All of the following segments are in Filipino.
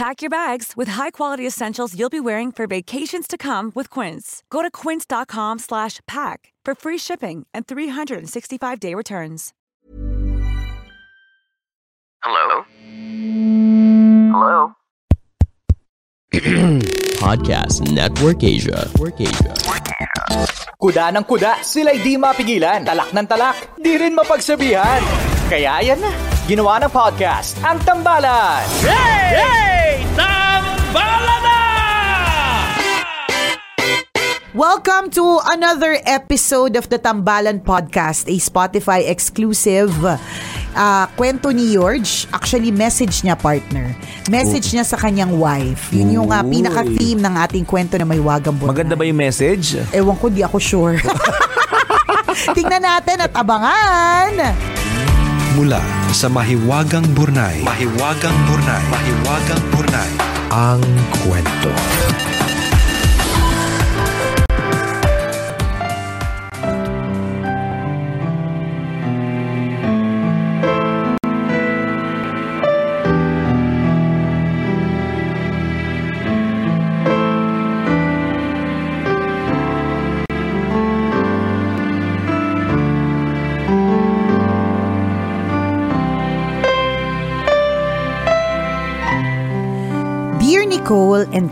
Pack your bags with high-quality essentials you'll be wearing for vacations to come with Quince. Go to quince.com/pack for free shipping and 365-day returns. Hello? Hello? Podcast Network Asia. Network Asia. Kuda ng kuda, sila'y di mapigilan. Talak ng talak, di rin mapagsabihan. Kaya yan na, ginawa ng podcast, ang Tambalan. Hey! Hey! Tambalan na! Welcome to another episode of the Tambalan Podcast, a Spotify exclusive uh, kwento ni George. Actually, message niya, partner. Message niya sa kanyang wife. Yun yung uh, pinaka-theme ng ating kwento na may wagang bunay. Maganda ba yung message? Ewan ko, di ako sure. Tingnan natin at abangan! Mula sa Mahiwagang Burnay. Mahiwagang Burnay. Mahiwagang Burnay. Ang kwento.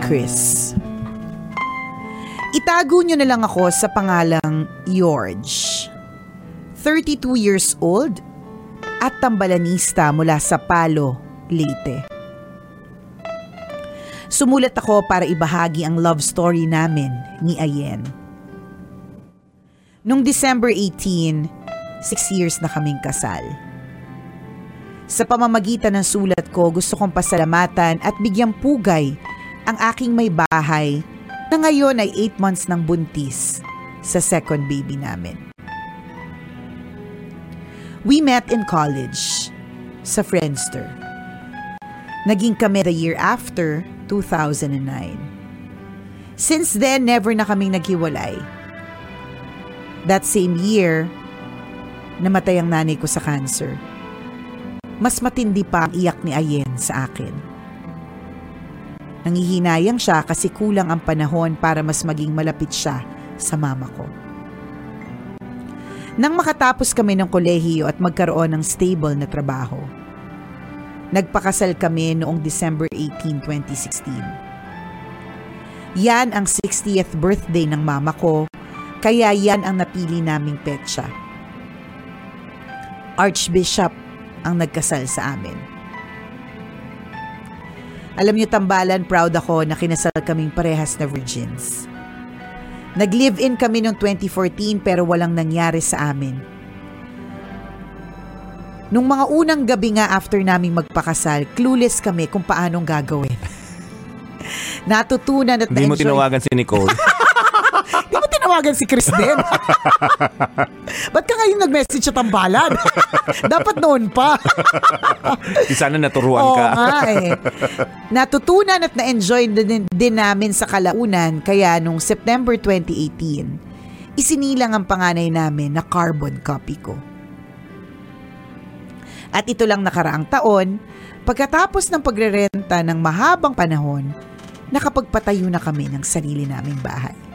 Chris, Itago nyo na lang ako sa pangalang George. 32 years old at tambalanista mula sa Palo, Leyte. Sumulat ako para ibahagi ang love story namin ni Ayen. Noong December 18, 6 years na kaming kasal. Sa pamamagitan ng sulat ko, gusto kong pasalamatan at bigyang pugay ang aking may bahay na ngayon ay 8 months ng buntis sa second baby namin. We met in college sa Friendster. Naging kami the year after, 2009. Since then, never na kaming naghiwalay. That same year, namatay ang nanay ko sa cancer mas matindi pa ang iyak ni Ayen sa akin. Nangihinayang siya kasi kulang ang panahon para mas maging malapit siya sa mama ko. Nang makatapos kami ng kolehiyo at magkaroon ng stable na trabaho, nagpakasal kami noong December 18, 2016. Yan ang 60th birthday ng mama ko, kaya yan ang napili naming petsa. Archbishop ang nagkasal sa amin. Alam niyo tambalan, proud ako na kinasal kaming parehas na virgins. Nag-live-in kami noong 2014 pero walang nangyari sa amin. Nung mga unang gabi nga after naming magpakasal, clueless kami kung paanong gagawin. Natutunan at Hindi mo na-enjoy. tinawagan si Nicole. Tinawagan si Chris din? Ba't ka ngayon nag-message sa tambalan? Dapat noon pa. Di sana naturuan Oo ka. nga eh. Natutunan at na-enjoy din, din namin sa kalaunan kaya nung September 2018, isinilang ang panganay namin na carbon copy ko. At ito lang nakaraang taon, pagkatapos ng pagrerenta ng mahabang panahon, nakapagpatayo na kami ng sarili naming bahay.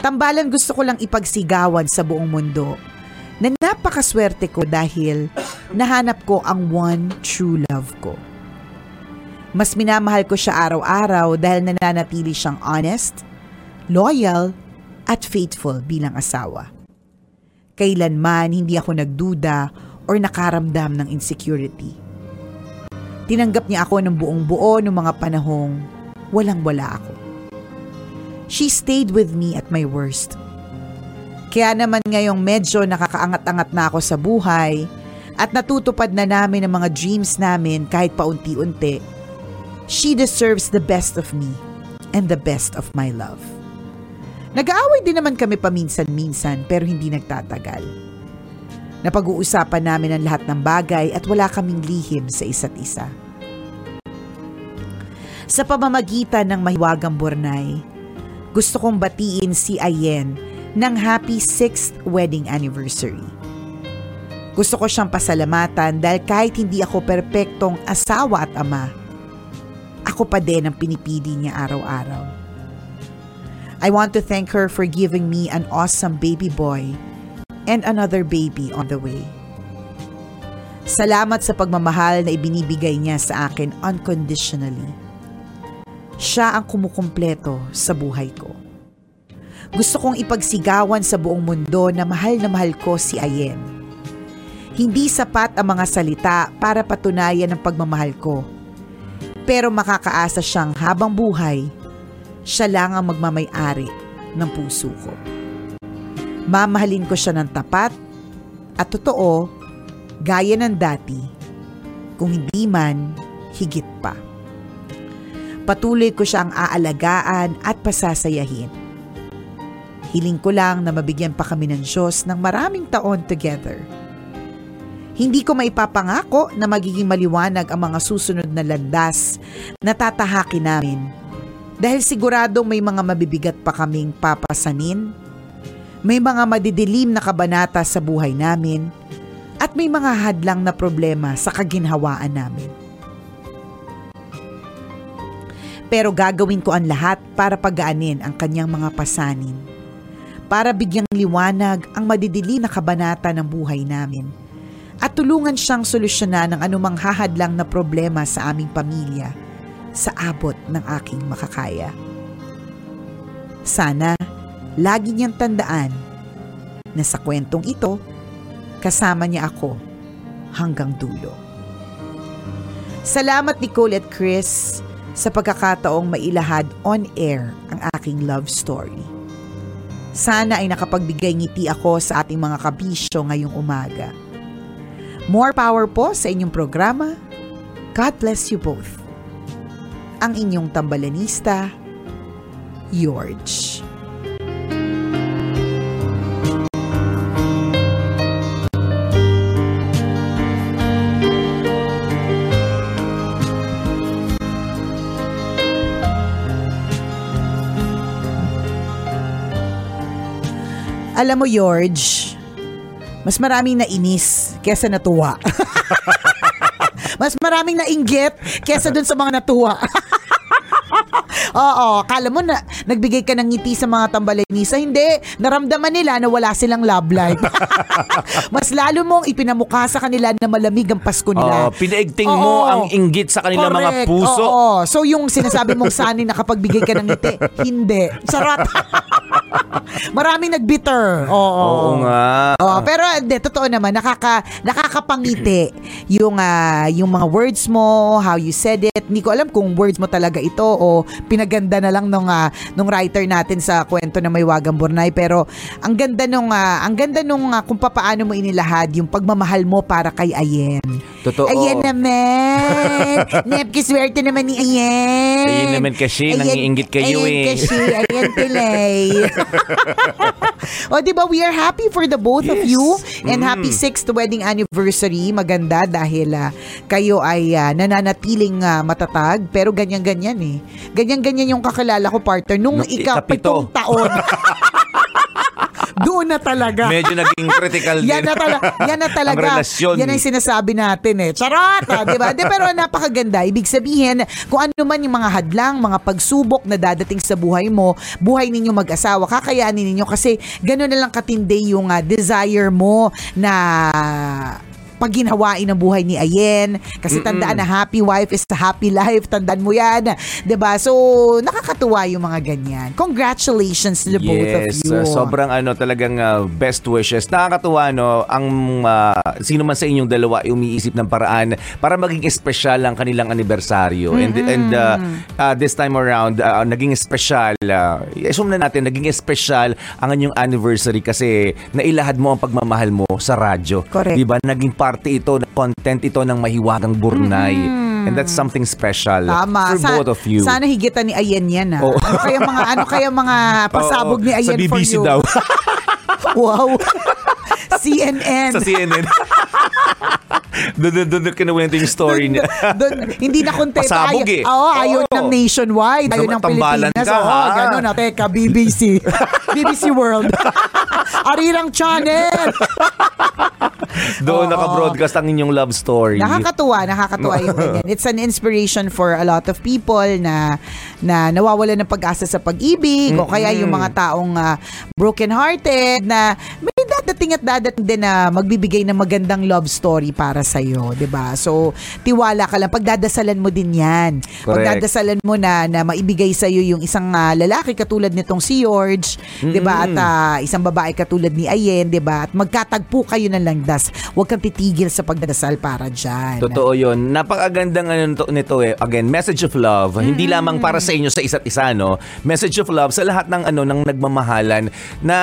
Tambalan gusto ko lang ipagsigawan sa buong mundo na napakaswerte ko dahil nahanap ko ang one true love ko. Mas minamahal ko siya araw-araw dahil nananatili siyang honest, loyal, at faithful bilang asawa. Kailanman hindi ako nagduda or nakaramdam ng insecurity. Tinanggap niya ako ng buong buo noong mga panahong walang-wala ako. She stayed with me at my worst. Kaya naman ngayong medyo nakakaangat-angat na ako sa buhay at natutupad na namin ang mga dreams namin kahit paunti-unti, she deserves the best of me and the best of my love. Nag-aaway din naman kami paminsan-minsan pero hindi nagtatagal. Napag-uusapan namin ang lahat ng bagay at wala kaming lihim sa isa't isa. Sa pamamagitan ng mahiwagang burnay, gusto kong batiin si Ayen ng happy 6th wedding anniversary. Gusto ko siyang pasalamatan dahil kahit hindi ako perpektong asawa at ama, ako pa din ang pinipili niya araw-araw. I want to thank her for giving me an awesome baby boy and another baby on the way. Salamat sa pagmamahal na ibinibigay niya sa akin unconditionally. Siya ang kumukumpleto sa buhay ko. Gusto kong ipagsigawan sa buong mundo na mahal na mahal ko si Ayen. Hindi sapat ang mga salita para patunayan ang pagmamahal ko. Pero makakaasa siyang habang buhay siya lang ang magmamayari ng puso ko. Mamahalin ko siya ng tapat at totoo, gaya ng dati, kung hindi man, higit pa. Patuloy ko siyang aalagaan at pasasayahin. Hiling ko lang na mabigyan pa kami ng Diyos ng maraming taon together. Hindi ko maipapangako na magiging maliwanag ang mga susunod na landas na tatahakin namin dahil siguradong may mga mabibigat pa kaming papasanin, may mga madidilim na kabanata sa buhay namin, at may mga hadlang na problema sa kaginhawaan namin. Pero gagawin ko ang lahat para pagaanin ang kanyang mga pasanin. Para bigyang liwanag ang madidilim na kabanata ng buhay namin. At tulungan siyang solusyonan ang anumang hahadlang na problema sa aming pamilya sa abot ng aking makakaya. Sana lagi niyang tandaan na sa kwentong ito, kasama niya ako hanggang dulo. Salamat Nicole at Chris sa pagkakataong mailahad on air ang aking love story. Sana ay nakapagbigay ngiti ako sa ating mga kabisyo ngayong umaga. More power po sa inyong programa. God bless you both ang inyong tambalanista, George. Alam mo, George, mas maraming nainis kesa natuwa. mas maraming nainggit kesa dun sa mga natuwa. Oo, kala mo na nagbigay ka ng ngiti sa mga tambalinisa. Hindi, naramdaman nila na wala silang love life. Mas lalo mong ipinamukha sa kanila na malamig ang Pasko nila. Oh, pinaigting mo ang inggit sa kanila mga puso. Oo. So yung sinasabi mong sani nakapagbigay ka ng ngiti, hindi. Sarap. Maraming nagbitter. Oo. Oo nga. Oo, pero hindi, totoo naman, nakaka, nakakapangiti yung, uh, yung mga words mo, how you said it. Hindi ko alam kung words mo talaga ito o pinaganda na lang nung, uh, nung writer natin sa kwento na may wagang burnay. Pero ang ganda nung, uh, ang ganda nung uh, kung paano mo inilahad yung pagmamahal mo para kay Ayen. Totoo. Ayan naman. Nepki swerte naman ni Ayen. Ayan naman kasi, nangiingit kayo ayan eh. kasi, ayan tilay. o, di ba, we are happy for the both yes. of you and mm. happy sixth wedding anniversary. Maganda dahil uh, kayo ay uh, nananatiling uh, matatag pero ganyan-ganyan eh. Ganyan-ganyan yung kakilala ko partner nung, nung ikapitong taon. Doon na talaga. Medyo naging critical din. yan na talaga. Yan na talaga. Ang relasyon. Yan ang sinasabi natin eh. Charot! ah, di ba? Di, pero napakaganda. Ibig sabihin, kung ano man yung mga hadlang, mga pagsubok na dadating sa buhay mo, buhay ninyo mag-asawa, kakayanin ninyo kasi gano'n na lang katindi yung ah, desire mo na pag ginawain ang buhay ni Ayen. Kasi tandaan na happy wife is a happy life. Tandaan mo yan. ba So, nakakatuwa yung mga ganyan. Congratulations to the both of Yes, you. uh, sobrang ano talagang uh, best wishes. Nakakatuwa no, ang uh, sino man sa inyong dalawa ay umiisip ng paraan para maging espesyal ang kanilang anibersaryo. And and uh, uh, this time around uh, naging espesyal. Uh, assume na natin naging espesyal ang inyong anniversary kasi nailahad mo ang pagmamahal mo sa radyo. Correct. 'Di ba? Naging parte ito, content ito ng mahiwagang burnay. And that's something special Tama. for Sa- both of you. Sana higitan ni Ayen yan ah. Oo. Ano kaya mga ano kaya mga pasabog Oo, ni Ayen Sa BBC for you? daw. wow. CNN. sa CNN. doon, doon, doon kinawento yung story niya. Doon, hindi na kontento. Pasabog eh. Oo, ayaw Oo. ng nationwide. Ayaw ng Pilipinas. ka, Oo, ha? ganun. ah. Teka, BBC. BBC World. Arirang Channel. Doon Oo. naka-broadcast ang inyong love story. Nakakatuwa, nakakatuwa yung ganyan. It's an inspiration for a lot of people na na nawawala ng pag-asa sa pag-ibig o kaya yung mga taong ah, broken-hearted na may dadating at dadating din na magbibigay ng magandang love story para sa iyo, 'di ba? So, tiwala ka lang pagdadasalan mo din 'yan. Correct. Pagdadasalan mo na na maibigay sa iyo yung isang ah, lalaki katulad nitong si George, 'di ba? At ah, isang babae katulad ni Ayen, 'di ba? At magkatagpo kayo ng langdas. Huwag kang titigil sa pagdadasal para diyan. Totoo yun. Napakagandang ano nito, nito eh. Again, message of love. Hindi Mm. lamang para sa inyo sa isa't isa, no? Message of love sa lahat ng ano ng nagmamahalan na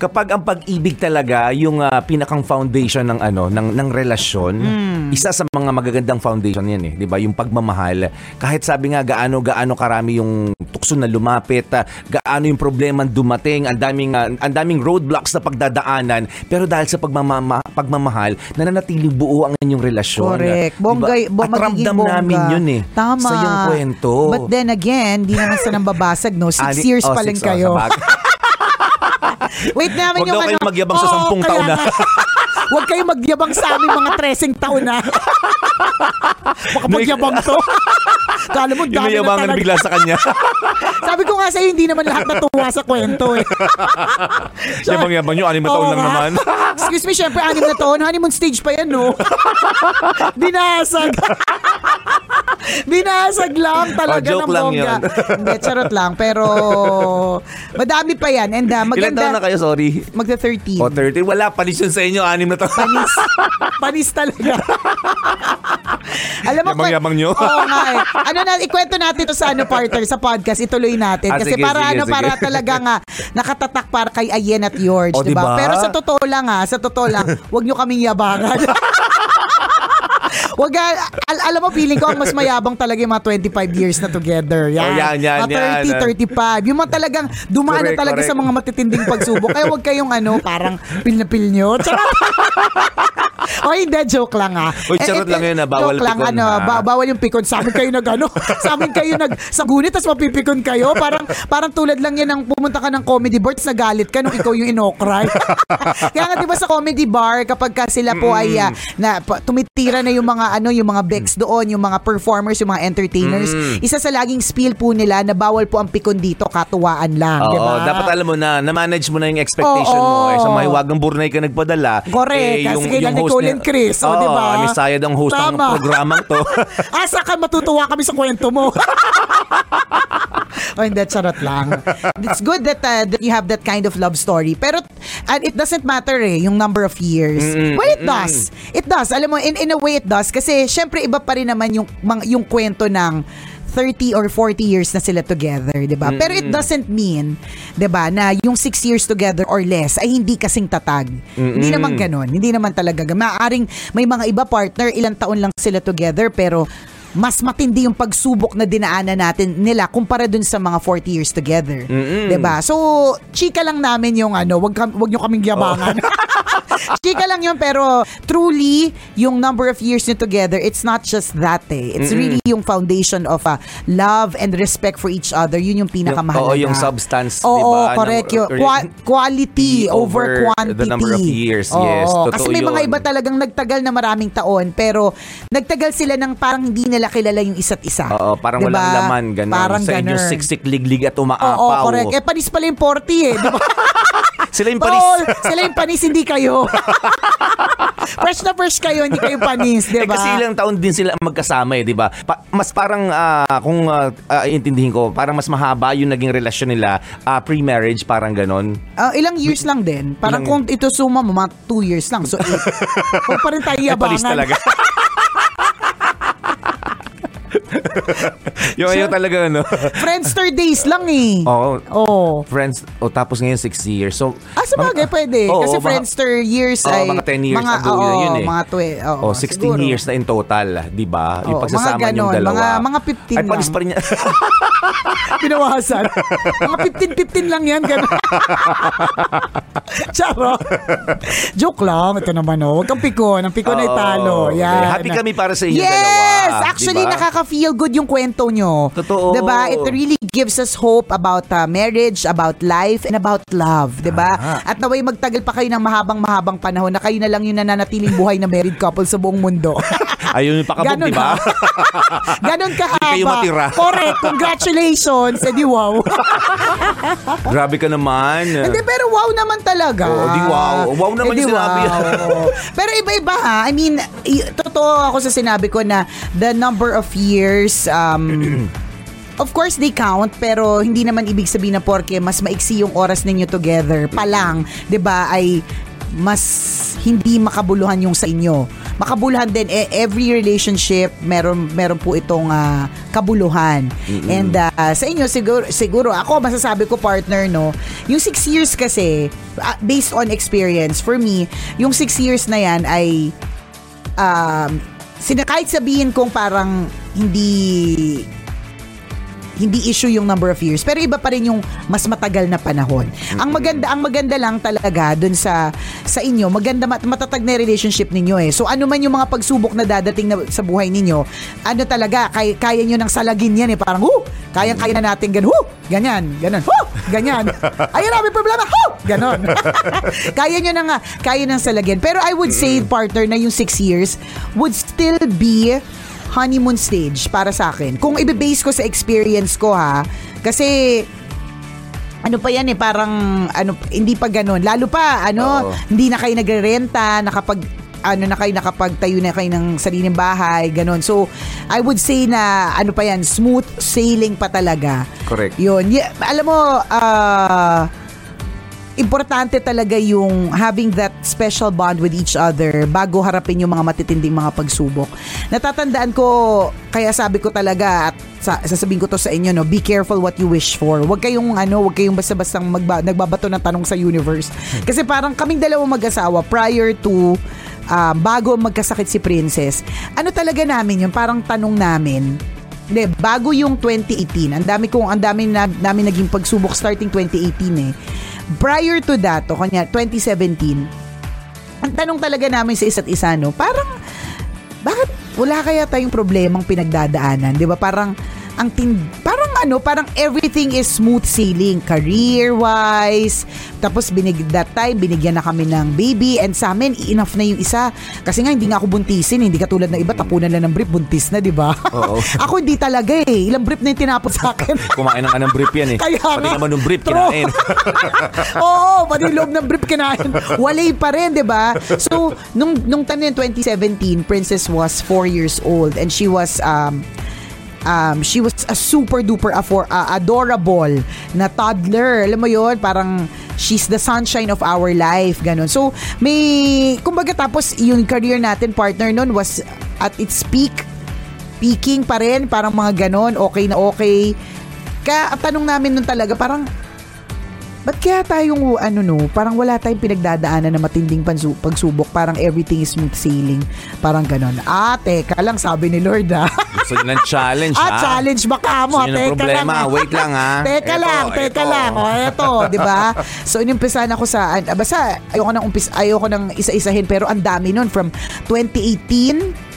kapag ang pag-ibig talaga yung ah, pinakang foundation ng ano ng ng relasyon, Mm. isa sa mga magagandang foundation 'yan eh, 'di ba? Yung pagmamahal. Kahit sabi nga gaano gaano karami yung tukso na lumapit, ah, gaano yung problema dumating, ang daming ah, ang daming roadblocks na pagdadaanan, pero dahil sa pagmamama, pagmamahal, nananatiling buo ang inyong relasyon. Correct. Diba? Bonggay, bo, At ramdam bongga. namin yun eh. Tama. Sa iyong kwento. But then again, di naman sa nambabasag, no? Six Ani- years oh, pa lang oh, kayo. bagay. Wait namin Huwag yung daw ano. kayong magyabang sa Oo, sampung kaya taon na. nga. Huwag kayong magyabang sa aming mga treseng taon na. Baka magyabang to. Kala mo, Yung dami na mayabangan talaga. bigla sa kanya. Sabi ko nga sa'yo, hindi naman lahat natuwa sa kwento eh. Yabang-yabang nyo, anim na taon Oo lang nga. naman. Excuse me, syempre, anim na taon. Honeymoon stage pa yan, no? Binasag. Binasag lang talaga Oh, ng lang bongga. Hindi, charot lang. Pero, madami pa yan. And uh, Ilan taon na maganda, kayo, sorry? magta 13. O, 30. Wala, panis yun sa inyo, anim na taon. Panis. Panis talaga. Alam mo, Yabang-yabang nyo. Oo nga eh. Ano na, ikwento natin to sa ano partner, sa podcast, ituloy natin. Ah, Kasi sige, para sige, ano, sige. para talaga nga, nakatatak para kay Ayen at George, O, di ba? diba? Pero sa totoo lang ha, sa totoo lang, wag nyo kaming yabangan. Wag ga- al- alam mo feeling ko ang mas mayabang talaga yung mga 25 years na together. Yan. Oh, yan, yan, mga yan. 30, 35. Yung mga talagang dumaan na Correct, talaga sa correct. mga matitinding pagsubok. Kaya wag kayong ano, parang pil na pil nyo. Charot. o hindi, joke lang ah. Uy, charot lang yun, ah. Bawal joke lang, pikon, ano, ha? ba- bawal yung pikon. Sa amin kayo nag ano, sa amin kayo nag sa gunit tapos mapipikon kayo. Parang parang tulad lang yan ng pumunta ka ng comedy bar tapos nagalit ka nung ikaw yung inokray. Kaya nga 'di ba sa comedy bar kapag ka sila po ay ah, na pa- tumitira na yung mga ano yung mga bex doon, yung mga performers, yung mga entertainers, isa sa laging spiel po nila na bawal po ang pikon dito, katuwaan lang, Oo, 'di ba? dapat alam mo na, na-manage mo na yung expectation Oo. mo. Eh, sa mahiwagang burnay ka nagpadala. Correct, Eh, kasi kailan ni Colin Chris, oh, Oo, di ba? ni Sayad ang host ng Tama. programang to. Asa ka matutuwa kami sa kwento mo. oh, hindi, charot lang. It's good that, uh, that you have that kind of love story. Pero, and it doesn't matter eh, yung number of years. well, it does. It does. Alam mo, in, in a way it does. Kasi, syempre, iba pa rin naman yung, yung kwento ng 30 or 40 years na sila together, 'di ba? Pero it doesn't mean, 'di ba, na yung 6 years together or less ay hindi kasing tatag. Hindi naman ganoon. Hindi naman talaga. Maaring may mga iba partner ilang taon lang sila together pero mas matindi yung pagsubok na dinaanan natin nila kumpara dun sa mga 40 years together. 'Di ba? So, chika lang namin yung ano, wag wag niyo kaming yabangan. Chika lang yun, pero truly, yung number of years nyo together, it's not just that eh. It's Mm-mm. really yung foundation of uh, love and respect for each other. Yun yung pinakamahalaga. Oo, yung substance, Oo, di ba? correct. Ng- Yung qua- quality over, over quantity. the number of years, Oo, yes. Totoo Kasi may mga yun. iba talagang nagtagal na maraming taon, pero nagtagal sila ng parang hindi nila kilala yung isa't isa. Oo, parang Diba? walang laman, ganun. Parang Sa inyong ganun. siksik, liglig at Oo, umaapaw. correct. Eh, panis pala yung 40 eh. Di ba? Sila yung panis. Oo, sila yung panis, hindi kayo. fresh na fresh kayo, hindi kayo panis, di Eh, ba? kasi ilang taon din sila magkasama eh, di ba? Pa- mas parang, ah, kung ah, intindihin ko, parang mas mahaba yung naging relasyon nila ah, pre-marriage, parang ganon. Ah, ilang years lang din. Parang Ilang- kung ito suma mo, mga 2 years lang. So, eh, huwag pa rin tayo Ay, palis yabangan. talaga. yung ayaw talaga, ano? Friendster days lang eh. Oo. Oo. Friends, o tapos ngayon 6 years. So, Ah, sa bagay, pwede. Oo, Kasi mga- Friendster years Oo, ay... mga 10 years mga, ago oo, yun, eh. Mga 12. Oo, oh, 16 siguro. years na in total, di ba? Yung Oo, pagsasama mga yung ganon, dalawa. mga- mga 15 Ay, palis pa rin niya. Pinawasan. mga 15-15 lang yan. Ganun. Charo. Joke lang. Ito naman oh. Huwag kang pikon. Ang pikon ay Oo, talo. okay. Yan. Happy kami para sa inyo yes! dalawa, Actually, diba? nakaka-feel good yung kwento nyo. Totoo. Diba? It really gives us hope about uh, marriage, about life, and about love. Diba? At naway magtagal pa kayo ng mahabang-mahabang panahon na kayo na lang yung nananatiling buhay na married couple sa buong mundo. Ayun yung pakabog, di ba? Ganon kahaba. Hindi kayo matira. Correct. Congratulations. Eh di wow. Grabe ka naman. Hindi, pero wow naman talaga. Oo, di wow. Wow naman yung sinabi. wow. pero iba-iba ha. I mean, totoo ako sa sinabi ko na the number of years, um, of course they count, pero hindi naman ibig sabihin na porke mas maiksi yung oras ninyo together pa lang, 'di ba ay mas hindi makabuluhan yung sa inyo. Makabuluhan din eh, every relationship meron meron po itong ah, kabuluhan. And ah, sa inyo siguro siguro ako masasabi ko partner no, yung six years kasi ah, based on experience for me, yung six years na yan ay um, sina, kahit sabihin kong parang hindi hindi issue yung number of years pero iba pa rin yung mas matagal na panahon. Ang maganda ang maganda lang talaga dun sa sa inyo, maganda mat, matatag na relationship ninyo eh. So ano man yung mga pagsubok na dadating na, sa buhay ninyo, ano talaga kaya, kaya nyo nang salagin yan eh. Parang, hu, kayang-kaya na natin ganun. Hu, ganyan, ganun. Hu, ganyan. Ayun na, may problema. Hu, ganon. kaya nyo na nga, kaya nang salagin. Pero I would say, partner, na yung six years would still be honeymoon stage para sa akin. Kung ibe-base ko sa experience ko ha, kasi ano pa yan eh, parang ano, hindi pa ganun. Lalo pa, ano, Oo. hindi na kayo nagre-renta, nakapag ano na kayo nakapagtayo na kayo ng sariling bahay, ganun. So, I would say na ano pa yan, smooth sailing pa talaga. Correct. Yun. Yeah, alam mo, ah, importante talaga yung having that special bond with each other bago harapin yung mga matitinding mga pagsubok. Natatandaan ko, kaya sabi ko talaga at sa, sasabihin ko to sa inyo, no, be careful what you wish for. Huwag kayong ano, huwag kayong basta-bastang magba, nagbabato ng tanong sa universe. Kasi parang kaming dalawang mag-asawa prior to ah, bago magkasakit si Princess, ano talaga namin yun, parang tanong namin, hindi, bago yung 2018, ang dami kong, ang dami na, namin naging pagsubok starting 2018 eh. Prior to that, o kanya, 2017, ang tanong talaga namin sa isa't isa, no, parang, bakit wala kaya tayong problemang pinagdadaanan? Di ba? Parang, ang tin parang ano, parang everything is smooth sailing career-wise. Tapos binig that time, binigyan na kami ng baby and sa amin, enough na yung isa. Kasi nga, hindi nga ako buntisin. Hindi katulad ng iba, tapunan lang ng brief, buntis na, di ba? Ako hindi talaga eh. Ilang brief na yung tinapot sa akin. Kumain ng brief yan eh. Kaya Pati nga. naman ng brief, True. kinain. Oo, pati loob ng brief kinain. Walay pa rin, di ba? So, nung, nung time na yun, 2017, Princess was 4 years old and she was, um, um, she was a super duper afor- uh, adorable na toddler. Alam mo yon parang she's the sunshine of our life. Ganon. So, may, kumbaga tapos yung career natin, partner nun was at its peak. Peaking pa rin, parang mga ganon, okay na okay. Kaya tanong namin nun talaga, parang ba't kaya tayong, ano no, parang wala tayong pinagdadaanan na matinding pansu- pagsubok, parang everything is smooth sailing, parang ganon. Ah, teka lang, sabi ni Lord ah. Gusto nyo ng challenge, ah, ha? challenge baka mo, Gusto ng teka problema. lang. Wait lang, ha? teka Eto, lang, teka eto. lang. O, eto, di ba? So, inimpisahan ako sa, ah, basta, ayoko nang umpis, ayoko nang isa-isahin, pero ang dami nun from 2018,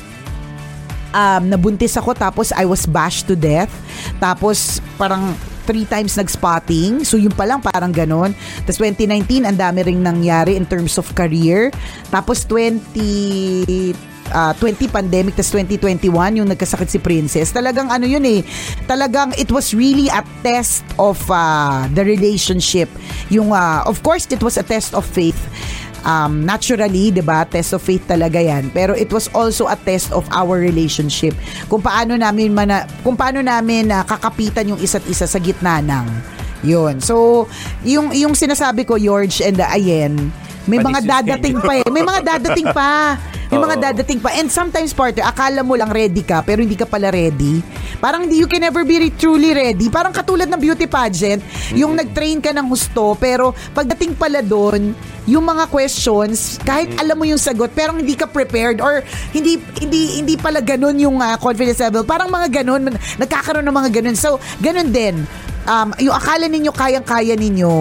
um, nabuntis ako tapos I was bashed to death. Tapos parang three times nag-spotting. So yun pa lang parang ganon. Tapos 2019, ang dami ring nangyari in terms of career. Tapos 20 ah, 20 pandemic tas 2021 yung nagkasakit si Princess talagang ano yun eh talagang it was really a test of ah, the relationship yung ah, of course it was a test of faith um, naturally, 'di ba? Test of faith talaga 'yan. Pero it was also a test of our relationship. Kung paano namin mana, kung paano namin na kakapitan yung isa't isa sa gitna ng 'yun. So, yung yung sinasabi ko George and uh, Ayen, may mga dadating pa eh. May mga dadating pa. May mga dadating pa. And sometimes, partner, akala mo lang ready ka, pero hindi ka pala ready. Parang you can never be truly ready. Parang katulad ng beauty pageant, yung nag-train ka ng husto, pero pagdating pala doon, yung mga questions, kahit alam mo yung sagot, pero hindi ka prepared or hindi hindi hindi pala ganun yung ah, confidence level. Parang mga ganun, nagkakaroon ng mga ganun. So, ganun din. Um, yung akala ninyo kayang-kaya ninyo,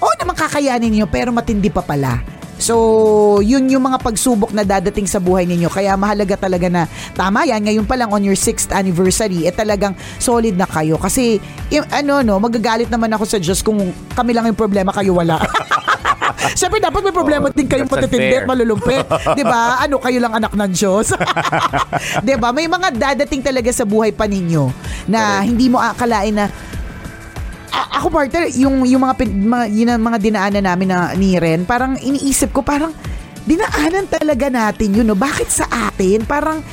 oo naman kakayanin ninyo, pero matindi pa pala. So, yun yung mga pagsubok na dadating sa buhay ninyo. Kaya mahalaga talaga na tama yan. Ngayon pa lang on your 6th anniversary, eh talagang solid na kayo. Kasi, yung, ano no, magagalit naman ako sa Diyos kung kami lang yung problema, kayo wala. Siyempre, dapat may problema din kayong unfair. at malulumpit. Di ba? Ano, kayo lang anak ng Diyos. Di ba? May mga dadating talaga sa buhay pa ninyo na hindi mo akalain na A- ako partner, yung yung mga pin- mga yun mga dinaanan namin na ni Ren, parang iniisip ko parang dinaanan talaga natin yun, no? Bakit sa atin? Parang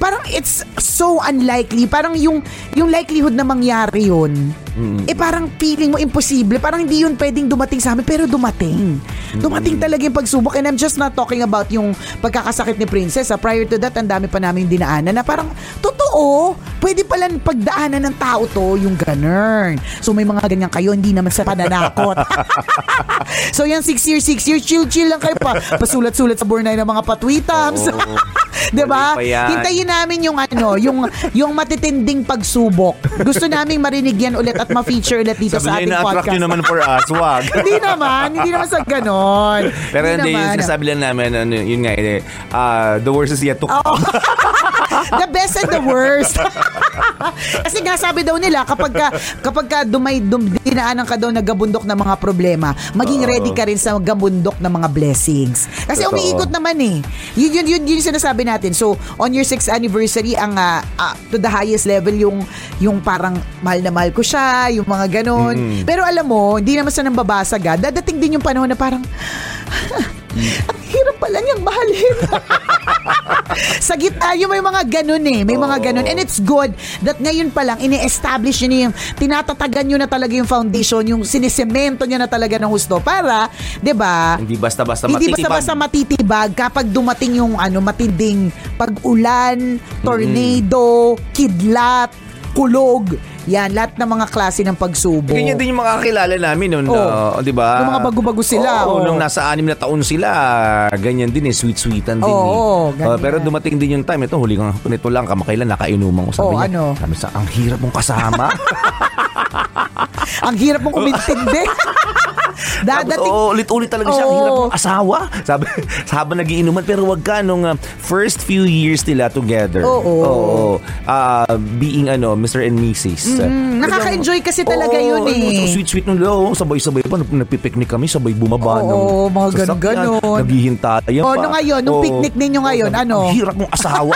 parang it's so unlikely. Parang yung yung likelihood na mangyari yun. Eh parang feeling mo imposible. Parang hindi yun pwedeng dumating sa amin pero dumating. Dumating talaga yung pagsubok and I'm just not talking about yung pagkakasakit ni Princess. ah. Prior to that, ang dami pa namin dinaanan na parang totoo. Pwede pala pagdaanan ng tao to yung ganun. So may mga ganyan kayo, hindi naman sa pananakot. so yan, 6 years, 6 years, chill-chill lang kayo pa. Pasulat-sulat sa Bornay ng mga patwitams. Oo. 'Di ba? Hintayin namin yung ano, yung yung matitinding pagsubok. Gusto naming marinig yan ulit at ma-feature ulit dito Sabi sa ating podcast. nyo naman for us. Wag. hindi naman, hindi naman sa ganon. Pero hindi, yung sinasabi lang namin, ano, yun nga, eh, ah, the worst is yet to come. Oo. the best and the worst. Kasi nga sabi daw nila kapag ka, kapag ka dumay dum, dinaanan ka daw nagabundok ng mga problema, maging ready ka rin sa gabundok ng mga blessings. Kasi Totoo. umiikot naman eh. Yun yun yun, yun yung sinasabi natin. So on your 6th anniversary ang ah, ah, to the highest level yung yung parang mahal na mahal ko siya, yung mga ganon. Pero alam mo, hindi naman sa nang babasag ah. Dadating din yung panahon na parang ang hirap pala niyang mahalin. sa gitna, yung may mga ganun eh. May mga ganun. And it's good that ngayon pa lang, ini-establish na yung, tinatatagan nyo na talaga yung foundation, yung sinisemento nyo na talaga ng husto para, 'di ba Hindi basta-basta hindi matitibag. basta-basta matitibag kapag dumating yung ano matinding pag-ulan, tornado, kidlat, kulog. Yan, lahat ng mga klase ng pagsubok. Ganyan din yung mga kakilala namin noon, Oo. uh, di ba? Yung mga bago-bago sila, Oo, oo. nung nasa anim na taon sila, ganyan din eh, sweet-sweetan din Oo, eh. ganyan. Uh, pero dumating din yung time, ito huli kang nito lang, kamakailan, nakainuman ko. Sabi Oo, niya, ano? sabi sa, ang hirap mong kasama. Ang hirap mong umintindi. Dadating, oo, ulit-ulit talaga siya. Oo. hirap mong asawa. Sabi, habang nagiinuman. Pero wag ka nung uh, first few years nila together. Oo. Oo. Ah, being ano, Mr. and Mrs. Mm, nakaka-enjoy kasi talaga yun eh. So sweet-sweet nung loo. Sabay-sabay pa. Nagpipiknik kami. Sabay bumaba ng Oo, mga sasakyan. ganun-ganun. Naghihintayan Oh, pa. nung ngayon, nung Oo. picnic ninyo ngayon, Oo, ano? Hirap mong asawa.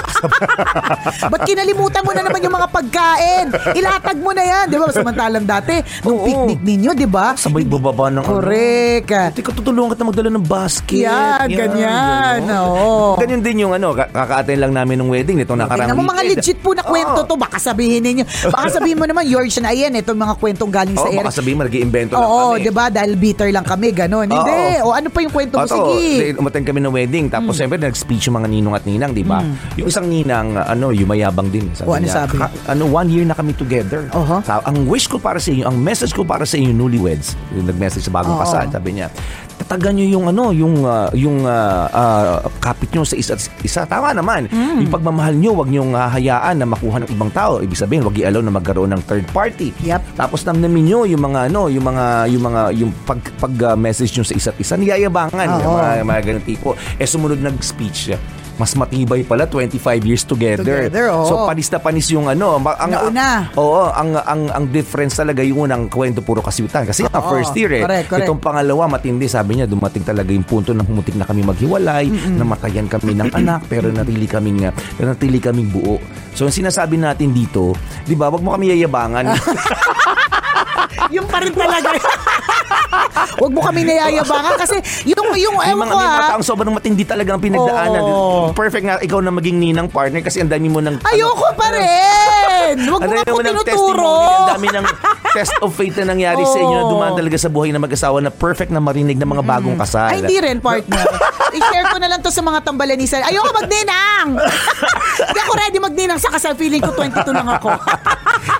Ba't kinalimutan mo na naman yung mga pagkain? Ilatag mo na yan. Di ba? Samantalang dati, nung Oo. picnic ninyo, di ba? Sabay bababa ng Correct. Ito ko tutulungan kita magdala ng basket. Yan, ganyan. ganon. Oo. Ganyan din yung ano, ka- kaka-attend lang namin ng wedding nito nakarang Tingnan mo mga legit po na kwento to. Baka sabihin ninyo. Baka sabihin mo naman, George, na ayan, itong mga kwentong galing sa Oo, Eric. baka sabihin mo, nag-iimbento lang Oo, kami. di ba? Dahil bitter lang kami, ganon. Oo. Hindi. O ano pa yung kwento mo? Oto, Sige. di- umattend kami ng wedding. Tapos siyempre nag-speech yung mga ninong at ninang, di ba? Yung isang ninang, ano, yumayabang din. Sabi O, ano niya, sabi? "Ka- ano, one year na kami together. Oho. Sa- ang wish ko para sa inyo, ang message ko para sa inyo newlyweds, yung nag-message sa bagong Kasal, sabi niya, tatagan nyo yung ano, yung uh, yung uh, uh, kapit nyo sa isa't isa. Tama naman. Mm. Yung pagmamahal nyo, wag nyo hahayaan na makuha ng ibang tao. Ibig sabihin, wag i-allow na magkaroon ng third party. Yep. Tapos namnamin nyo yung mga ano, yung mga yung mga yung pag pag uh, message nyo sa isa't isa, niyayabangan Oo. yung mga, mga ganun tipo. Eh sumunod nag-speech mas matibay pala 25 years together. Together, oo. So panis na panis yung ano, ang Nauna. Oo, ang ang ang difference talaga yung unang kwento puro kasiwitan kasi Oo, first year eh. correct, correct. Itong pangalawa matindi sabi niya dumating talaga yung punto na humutik na kami maghiwalay, namatayan kami ng anak pero natili kaming uh, natili kaming buo. So ang sinasabi natin dito, 'di ba, wag mo kami yayabangan. yung pa rin talaga. Huwag mo kami nayayabangan kasi yung, yung, May ewan mga, ko may mga sobrang matindi talaga ang pinagdaanan. Oo. Perfect nga ikaw na maging ninang partner kasi ang dami mo ng... Ayoko pa rin. Huwag mo dami ako mo ng tinuturo. ang dami ng test of faith na nangyari sa inyo na dumaan talaga sa buhay na mag-asawa na perfect na marinig ng mga bagong kasal. Ay, hindi rin, partner. I-share ko na lang to sa mga tambalanisan. Ayoko magninang! Hindi ako ready magninang sa kasal. Feeling ko 22 lang ako.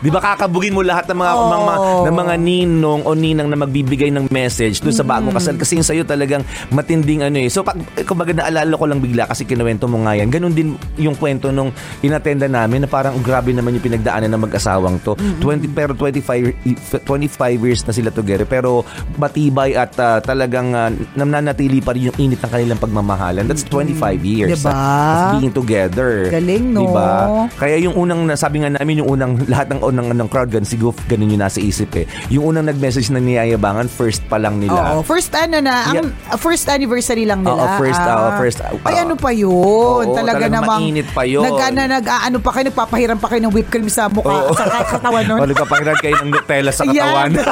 Di ba kakabugin mo lahat ng mga, Oo. mga, ng mga ninong o ninang na magbibigay ng message doon sa bagong kasal kasi yung sa'yo talagang matinding ano eh. So, pag, kumbaga naalala ko lang bigla kasi kinuwento mo nga yan. Ganun din yung kwento nung inatenda namin na parang oh, grabe naman yung pinagdaanan ng mag-asawang to. 20, pero 25, 25 years na sila together pero matibay at ah, talagang uh, nananatili pa rin yung init ng kanilang pagmamahalan. That's 25 years Diba? ah, of being together. Galing, no? Diba? Kaya yung unang nasabi nga namin yung unang lahat ng unang ng crowd gan siguro ganun yung nasa isip eh. Yung unang nag-message na niyayabangan first pa lang nila. Oo, first ano na, ang uh, first anniversary lang nila. Oo, first, Ah. oo, first, Ay, oo. ano pa yun? Oo, talaga talagang namang, mainit pa yun. Nag, ano, nag, ano pa kayo, nagpapahiram pa kayo ng whipped cream sa mukha, Oo. sa ka- katawan nun. O nagpapakiran kayo ng Nutella sa katawan.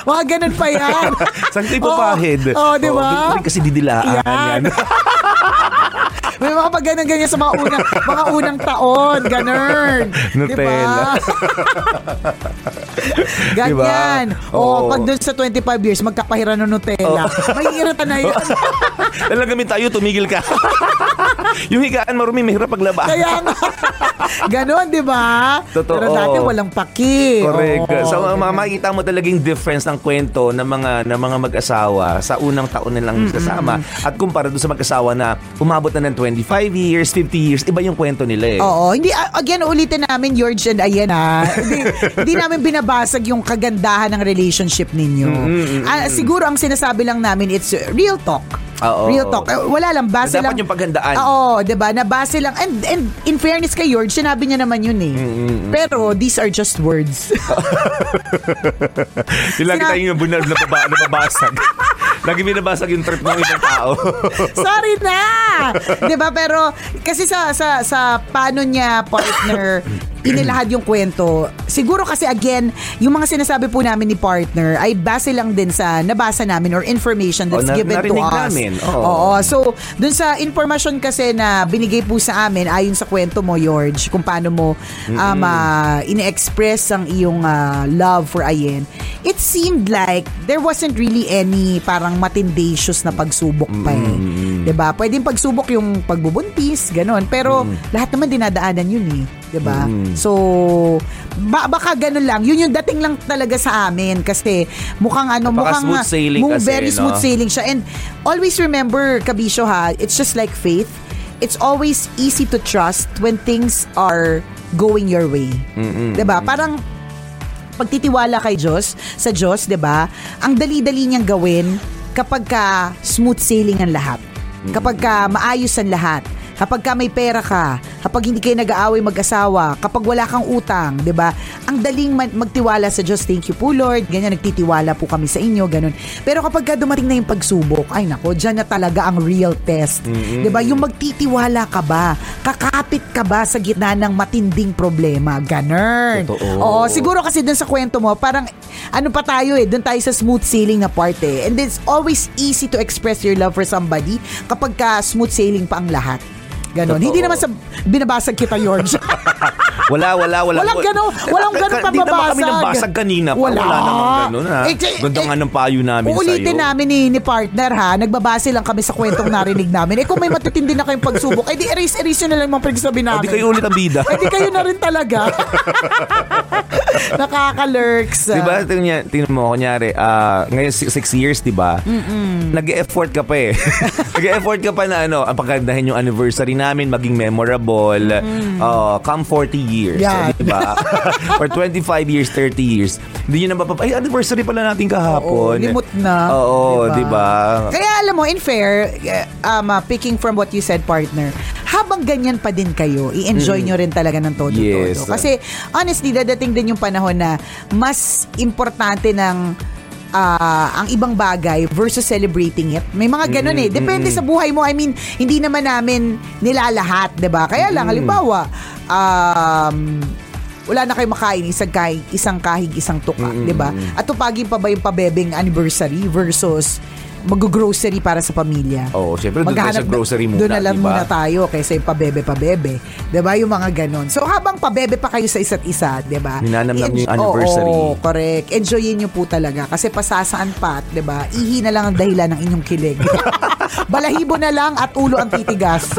Mga ganun pa yan. Saan kayo Oo. papahid? Oo, di ba? doon ko rin kasi didilaan. Yan. Yan. May mga pag ganun ganyan sa mga unang mga unang taon, ganun. Nutella. Diba? Ganyan. Diba? O, Oo. pag doon sa 25 years, magkapahiran ng Nutella. May irita na yun. Lalagamin tayo, tumigil ka. yung higaan marumi, mahirap paglaba. Kaya nga. Ganon, di ba? Totoo. Pero dati walang paki. Correct. Oo, so ganun. ma- makikita mo talaga yung difference ng kwento ng mga ng mga mag-asawa sa unang taon nilang kasama at kumpara doon sa mag-asawa na umabot na ng 25 years, 50 years, iba yung kwento nila eh. Oo, hindi again ulitin namin George and Ayan ha. hindi, hindi namin binabasag yung kagandahan ng relationship ninyo. Ah, siguro ang sinasabi lang namin it's real talk. Oo. real talk. Eh, wala lang base Dapat lang. yung paghandaan. Oo, 'di ba? Na base lang and and in fairness kay George, sinabi niya naman yun eh. Pero these are just words. Yung lagi Sina- tayong bunal na baba, nababasag. lagi binabasag yung trip ng ibang tao. Sorry na. 'Di ba? Pero kasi sa sa sa paano niya partner inilahad yung kwento. Siguro kasi again, yung mga sinasabi po namin ni partner ay base lang din sa nabasa namin or information that's O, na- given to us. namin. Oo. Oo. So, dun sa information kasi na binigay po sa amin ayon sa kwento mo, George, kung paano mo um, ah, ine-express ang iyong ah, love for Ayen, it seemed like there wasn't really any parang matindatious na pagsubok pa eh. 'Di ba? Pwedeng pagsubok yung pagbubuntis, ganon. Pero lahat naman dinadaanan yun eh. 'Di ba? So, ba- baka ganun lang. Yun yung dating lang talaga sa amin kasi mukhang ano, Baka mukhang smooth sailing mu- kasi, very no? smooth sailing siya. And always remember, Kabisyo ha, it's just like faith. It's always easy to trust when things are going your way. 'Di ba? Parang pagtitiwala kay Diyos, sa Diyos, 'di ba? Ang dali-dali niyang gawin kapag ka smooth sailing ang lahat. Kapag ka maayos ang lahat. Kapag ka may pera ka, kapag hindi kayo nag-aaway mag-asawa, kapag wala kang utang, 'di ba? Ang daling magtiwala sa Diyos, thank you po Lord. Ganyan nagtitiwala po kami sa inyo, ganun. Pero kapag ka dumating na yung pagsubok, ay nako, diyan na talaga ang real test. 'Di ba? Yung magtitiwala ka ba? Kakapit ka ba sa gitna ng matinding problema? Ganun. Totoo. Oo, siguro kasi dun sa kwento mo, parang ano pa tayo eh, dun tayo sa smooth sailing na part eh. And it's always easy to express your love for somebody kapag ka smooth sailing pa ang lahat. Ganon. Totoo. Hindi naman sa binabasag kita, George. Wala, wala, wala. Walang ganun- walang ganun Hindi naman kami nambasag kanina. pa. Wala. Wala naman ganun ha. Eh, eh, Ganda eh, nga ng payo namin Uulitin sa'yo. namin ni, ni partner ha, nagbabase lang kami sa kwentong narinig namin. Eh kung may matitindi na kayong pagsubok, eh di erase-erase nyo na lang mga pinagsabi O, namin. Oh, di kayo ulit ang bida. Eh di kayo na rin talaga. Nakaka-lurks. Di ba? Tingnan, tingnan mo, kunyari, ah, ngayon si- six years, di ba? Nag-effort ka pa eh. Nag-effort ka pa na ano, ang pagkandahin yung anniversary namin, maging memorable. Uh, come 40 years. Yan. Di ba? Or 25 years, 30 years. Hindi nyo na mapap... Ay, anniversary pala natin Oo, kahapon. limot na. Oo, di ba? Kaya alam mo, in fair, eh, um, uh, picking from what you said, partner, habang ganyan pa din kayo, i-enjoy nyo rin talaga ng todo-todo. Yes. Kasi honestly, dadating din yung panahon na mas importante ng ah, ang ibang bagay versus celebrating it. May mga ganun eh. Depende sa buhay mo. I mean, hindi naman namin nilalahat, 'di ba? Kaya lang halimbawa, um wala na kayo makain isang kahig, isang kahig, isang tuka, 'di ba? At tupagin pa ba yung pabebeng anniversary versus mag-grocery para sa pamilya. Oo, syempre doon tayo sa grocery muna, Doon na lang di ba? muna tayo kaysa yung pabebe-pabebe. 'Di ba? Yung mga ganon. So habang pabebe pa kayo sa isa't isa, 'di ba? Ninanamnam yung anniversary. Oo, correct. Enjoyin niyo po talaga kasi pasasaan pa, 'di ba? Ihi na lang ang dahilan ng inyong kilig. Balahibo na lang at ulo ang titigas.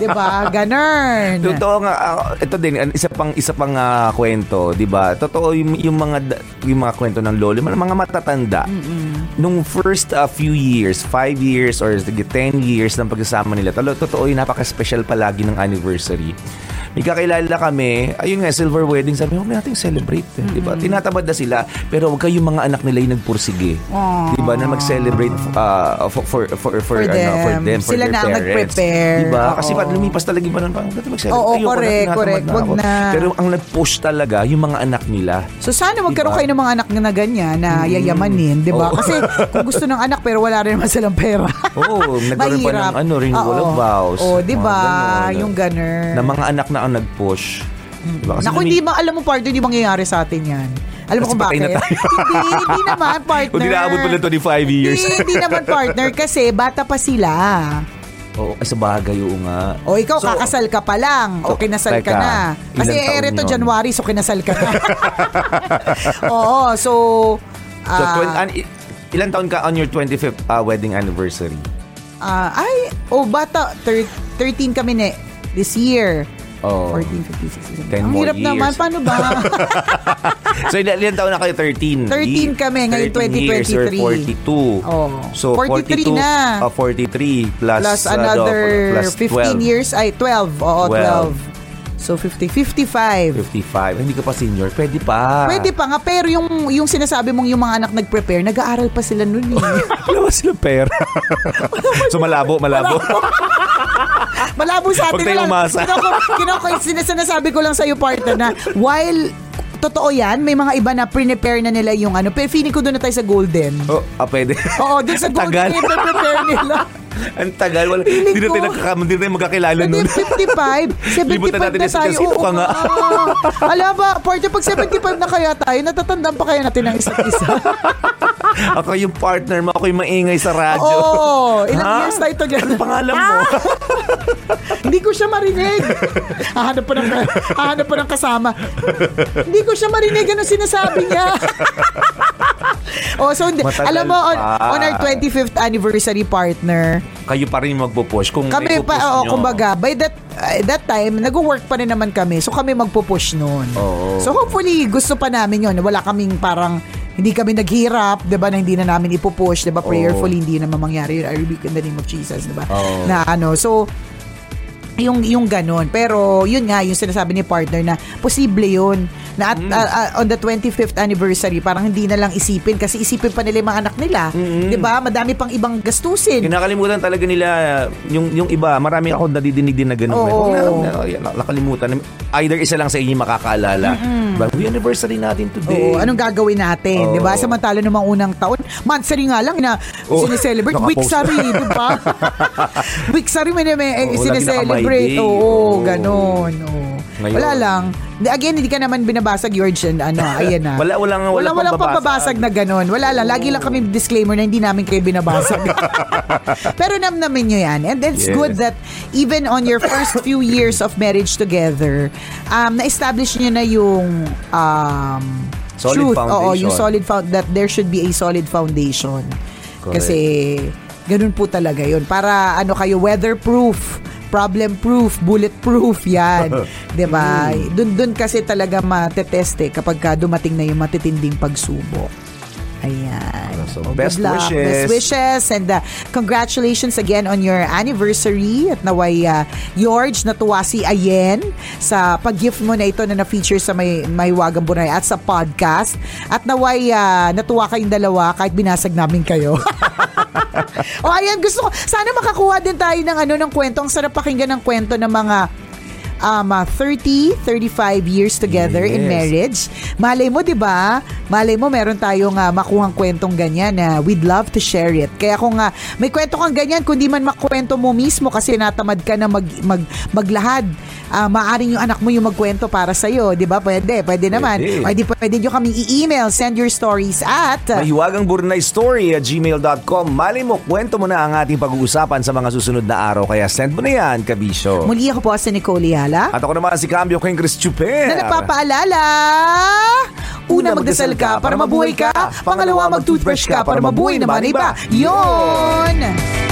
'Di ba? Ganon. Totoo nga ah, ito din isa pang isa pang ah, kwento, 'di ba? Totoo yung, yung mga yung mga kwento ng lolo, mga mga matatanda. Nung first ah, few years, 5 years or sige, 10 years ng pagsasama nila. Talo, totoo yung napaka-special palagi ng anniversary. May kakilala kami, ayun nga, silver wedding, sabi, huwag nating celebrate. eh, Di ba? Tinatamad na sila, pero huwag kayong mga anak nila yung nagpursige. Di ba? Na mag-celebrate ah, for, for, for, for, For ano, for them. them, for Sila their na ang parents. nag-prepare. Di ba? Kasi Oo. pag lumipas talaga yung panahon, ba't mag-celebrate? Oo, Ayoko na, correct, tinatamad correct. Wag ako. na. Pero ang nag-push talaga, yung mga anak nila. So sana magkaroon Diba? kayo ng mga anak na ganyan na yayamanin, 'di ba? Oo. Kasi kung gusto ng anak pero wala rin naman silang pera. Oo, nagkaroon pa ng ano, renewal Oo. of vows. Oo, 'di ba? Ganon. Yung ganun. Na mga anak na ang nag-push. Diba? Kasi Naku, lumi- hindi ba, alam mo, partner, hindi mangyayari sa atin yan. Alam mo kung bakit? na tayo. hindi, hindi naman, partner. Kung inaabot pa ng 25 years. Hindi, hindi naman, partner, kasi bata pa sila. Oo, ay sa bagay, oo nga. O ikaw, So, kakasal ka pa lang. O So, kinasal ka teka, na. Kasi ilang taon ere to yun? January, so kinasal ka na. Oo, so... So, ah, twen- an- ilan taon ka on your 25th uh, wedding anniversary? ah, ay, oh, bata, thir- 13 kami ne, this year. Oh. 14, 15, 16, 17. 10 Ang more hirap naman. Paano ba? so, ilan, ilan taon na kayo? 13? 13 kami, ngayon 13 years or 2023. 42. Oh. So, 43 42, na. uh, 43 plus, plus ano, another plus 15 12. years. Ay, 12. Oo, 12. 12. So, 50, 55. 55. Hindi ka pa senior. Pwede pa. Pwede pa nga, pero yung, yung sinasabi mong yung mga anak nag-prepare, nag-aaral pa sila nun eh. Wala ba silang pera? so, malabo, malabo. Malabo sa atin. Huwag tayong Wala- umasa. Kinoko, kinoko, sin- sinasabi ko lang sa'yo, partner, na while totoo yan, may mga iba na prepare na nila yung ano. Pero feeling ko doon na tayo sa golden. oh, ah, pwede. Oo, doon sa golden, Tagal. prepare nila. Ang tagal. Wala, Feeling hindi na ko- tayo nakaka- hindi na tayo magkakilala Hindi, nun. 55, 75 Libutan natin na na si tayo. Casino ka nga. nga. Alam ba, partner, pag 75 na kaya tayo, natatandaan pa kaya natin ang isa't isa. ako yung partner mo. Ako yung maingay sa radyo. Oo, ilang Ha? years tayo together. Ano pangalan mo? Hindi ko siya marinig. Hahanap pa ng, hahanap pa ng kasama. Hindi ko siya marinig. Ano sinasabi niya? oh, so, hindi. Matagal alam mo, on, pa. on our 25th anniversary partner, Kayo pa rin magpo-push. Kung kami pa, oo, nyo. kumbaga, by that, uh, that time, nag-work pa rin naman kami. So, kami magpo-push noon. Oo. So, hopefully, gusto pa namin yon Wala kaming parang, hindi kami naghirap, 'di ba, na hindi na namin ipupush, 'di ba? Prayerfully hindi na mangyari yun. I rebuke in the name of Jesus, 'di ba? Oo. Na ano, so Yung yung ganon. Pero yun nga yung sinasabi ni partner na posible yun na at, Mm. uh, uh, on the 25th anniversary parang hindi na lang isipin kasi isipin pa nila yung mga anak nila. 'Di ba? Madami pang ibang gastusin. Kinakalimutan talaga nila yung yung iba, marami ako nadidinig din na ganun. Eh. Huwag na, na, nakalimutan. Either isa lang sa inyo makakaalala. But we anniversary natin today. Oo, anong gagawin natin, Oo. 'di ba? Samantala namang unang taon, monthsary nga lang na Oo, sineselebrate nakapost. Wiksary, 'di ba? Wiksary may may eh, Oo, lagi sineselebrate. Naka-my day. Oo, Oo. ganon. Oo. Ngayon. Wala lang. Again, hindi ka naman binabasag, George, and ano, ayan na. Wala- walang- walang walang pambabasag. na ganon. Wala lang. Lagi lang kami disclaimer na hindi namin kayo binabasag. Pero namnamin nyo yan. And it's Yes. good that even on your first few years of marriage together, um, na-establish nyo na yung um, Solid truth. Oo, foundation. yung solid found that there should be a solid foundation. Correct. Kasi ganun po talaga yun. Para ano kayo, weatherproof, problem-proof, bulletproof yan. 'Di ba? Dun, dun kasi talaga mateteste kapag ka dumating na yung matitinding pagsubok. Ayan. So, Oh, best good luck. wishes. Best wishes. And uh, congratulations again on your anniversary. At naway, uh, George, natuwa si Ayen sa pag-gift mo na ito na na-feature sa may, may Wagang Bunay at sa podcast. At naway, uh, natuwa kayong dalawa kahit binasag namin kayo. o ayan, gusto ko, sana makakuha din tayo ng ano ng kwento. Ang sarap pakinggan ng kwento ng mga um, uh, 30, 35 years together in Yes. marriage. Malay mo, di ba? Malay mo, meron tayong uh, makuhang kwentong ganyan na we'd love to share it. Kaya kung uh, may kwento kang ganyan, kundi man makwento mo mismo kasi natamad ka na mag, mag, maglahad, uh, maaring yung anak mo yung magkwento para sa'yo. Di ba? Pwede, pwede naman. Pwede. Pwede, pwede nyo kami i-email. Send your stories at... uh, Mahiwagang Burnay Story at gmail.com. Mali mo, kwento mo na ang ating pag-uusapan sa mga susunod na araw. Kaya send mo na yan, Kabisyo. muli ako po si Nicole Yala. At ako naman si Cambio King Chris Chuper. na nagpapaalala. Una, magdasal ka para mabuhay ka. Pangalawa, mag-toothbrush ka para mabuhay naman iba. Yon!